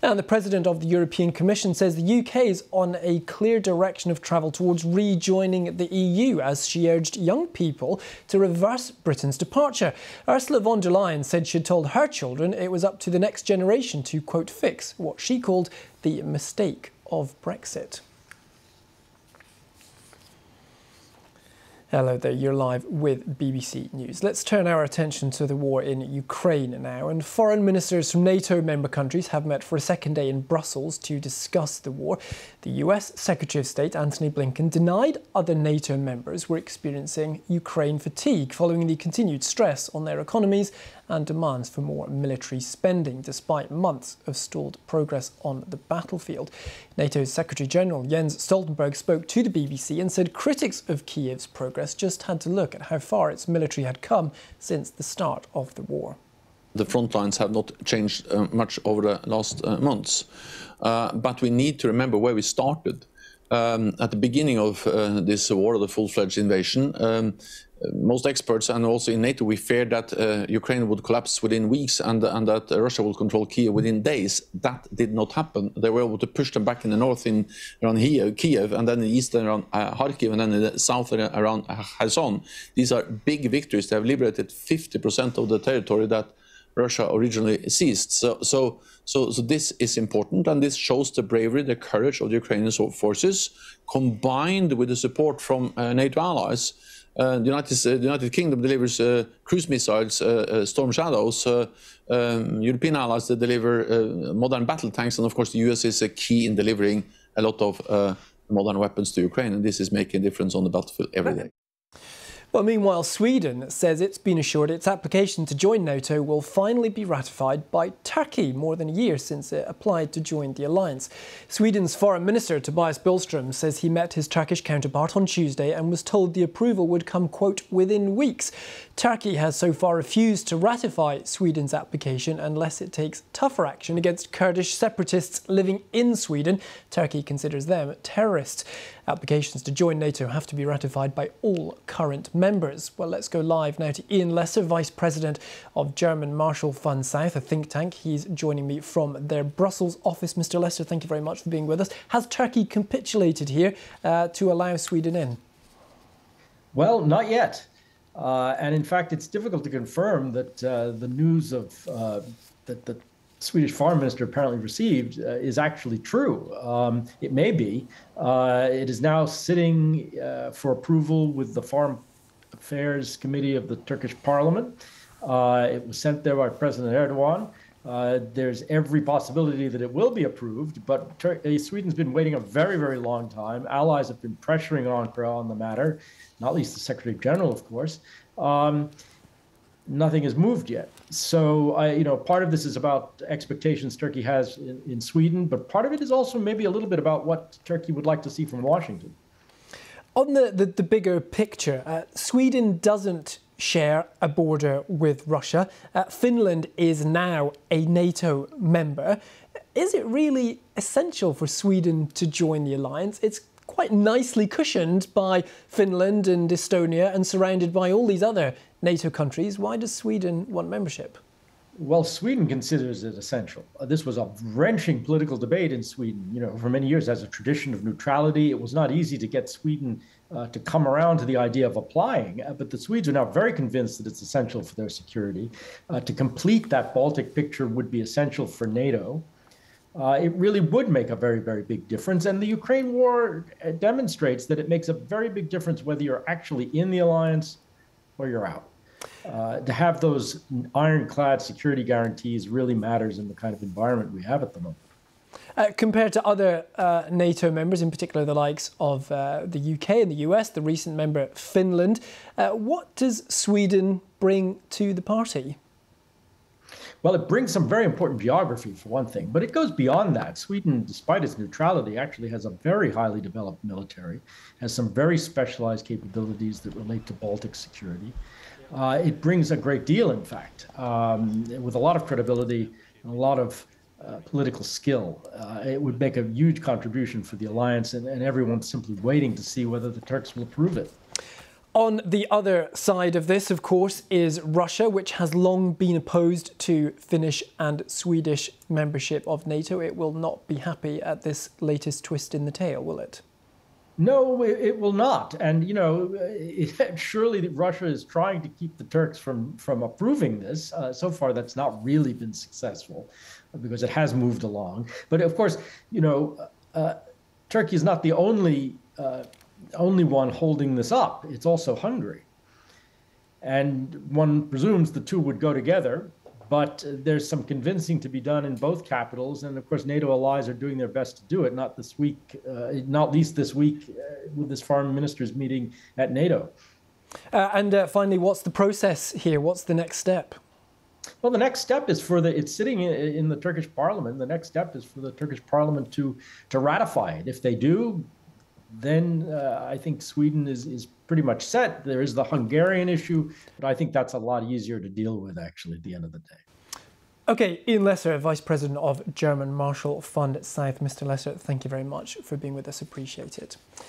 And the President of the European Commission says the UK is on a clear direction of travel towards rejoining the EU as she urged young people to reverse Britain's departure. Ursula von der Leyen said she'd told her children it was up to the next generation to, quote, fix what she called the mistake of Brexit. Hello there, you're live with BBC News. Let's turn our attention to the war in Ukraine now. And foreign ministers from NATO member countries have met for a second day in Brussels to discuss the war. The US Secretary of State Antony Blinken denied other NATO members were experiencing Ukraine fatigue following the continued stress on their economies and demands for more military spending, despite months of stalled progress on the battlefield. NATO's Secretary General Jens Stoltenberg spoke to the BBC and said critics of Kiev's progress just had to look at how far its military had come since the start of the war. The front lines have not changed uh, much over the last uh, months, uh, but we need to remember where we started. Um, at the beginning of uh, this war, the full-fledged invasion, um, most experts and also in NATO, we feared that uh, Ukraine would collapse within weeks and, and that uh, Russia would control Kiev within days. That did not happen. They were able to push them back in the north in around Kiev, and then in the east around uh, Kharkiv, and then in the south around Kherson. These are big victories. They have liberated 50% of the territory that Russia originally seized. So, so, so, so this is important, and this shows the bravery, the courage of the Ukrainian forces, combined with the support from uh, NATO allies. Uh, the, United, uh, the, United, Kingdom delivers uh, cruise missiles, uh, Storm Shadows. Um, European allies that deliver modern battle tanks, and of course, the US is a key in delivering a lot of modern weapons to Ukraine, and this is making a difference on the battlefield every day. Well, meanwhile, Sweden says it's been assured its application to join NATO will finally be ratified by Turkey more than a year since it applied to join the alliance. Sweden's Foreign Minister Tobias Billström says he met his Turkish counterpart on Tuesday and was told the approval would come, quote, within weeks. Turkey has so far refused to ratify Sweden's application unless it takes tougher action against Kurdish separatists living in Sweden. Turkey considers them terrorists. Applications to join NATO have to be ratified by all current members. Well, let's go live now to Ian Lesser, Vice President of German Marshall Fund South, a think tank. He's joining me from their Brussels office. Mr. Lesser, thank you very much for being with us. Has Turkey capitulated here uh, to allow Sweden in? Well, not yet. Uh, and in fact, it's difficult to confirm that uh, the news of uh, that, the Swedish foreign minister apparently received uh, is actually true. Um, it may be. Uh, it is now sitting uh, for approval with the Foreign Affairs Committee of the Turkish Parliament. Uh, it was sent there by President Erdogan. Uh, there's every possibility that it will be approved, but Tur- uh, Sweden's been waiting a very, very long time. Allies have been pressuring Ankara on the matter, not least the Secretary General, of course. Um, nothing has moved yet. So, I, you know, part of this is about expectations Turkey has in, in, Sweden, but part of it is also maybe a little bit about what Turkey would like to see from Washington. On the, the, the bigger picture, uh, Sweden doesn't share a border with Russia. Uh, Finland is now a NATO member. Is it really essential for Sweden to join the alliance? It's quite nicely cushioned by Finland and Estonia and surrounded by all these other NATO countries. Why does Sweden want membership? Well, Sweden considers it essential. Uh, this was a wrenching political debate in Sweden. You know, for many years, as a tradition of neutrality, it was not easy to get Sweden uh, to come around to the idea of applying. Uh, but the Swedes are now very convinced that it's essential for their security. Uh, to complete that Baltic picture would be essential for NATO. Uh, it really would make a very, very big difference. And the Ukraine war uh, demonstrates that it makes a very big difference whether you're actually in the alliance or you're out. Uh, to have those ironclad security guarantees really matters in the kind of environment we have at the moment. Uh, compared to other uh, NATO members, in particular the likes of uh, the UK and the US, the recent member Finland, uh, what does Sweden bring to the party? Well, it brings some very important geography, for one thing, but it goes beyond that. Sweden, despite its neutrality, actually has a very highly developed military, has some very specialized capabilities that relate to Baltic security. Uh, it brings a great deal, in fact, um, with a lot of credibility and a lot of uh, political skill. Uh, it would make a huge contribution for the alliance, and, and everyone's simply waiting to see whether the Turks will approve it. On the other side of this, of course, is Russia, which has long been opposed to Finnish and Swedish membership of NATO. It will not be happy at this latest twist in the tail, will it? No, it will not. And you know, it, surely Russia is trying to keep the Turks from from approving this. Uh, so far, that's not really been successful because it has moved along. But of course, you know, uh, Turkey is not the only uh, only one holding this up. It's also Hungary, and one presumes the two would go together. But there's some convincing to be done in both capitals, and of course, NATO allies are doing their best to do it. Not this week, uh, not least this week uh, with this foreign ministers meeting at NATO. Uh, and uh, finally, what's the process here? What's the next step? Well, the next step is for the it's sitting in, in, the Turkish parliament. The next step is for the Turkish parliament to to ratify it. If they do, then uh, I think Sweden is is pretty much set. There is the Hungarian issue, but I think that's a lot easier to deal with actually at the end of the day. Okay, Ian Lesser, Vice President of German Marshall Fund South. Mr. Lesser, thank you very much for being with us. Appreciate it.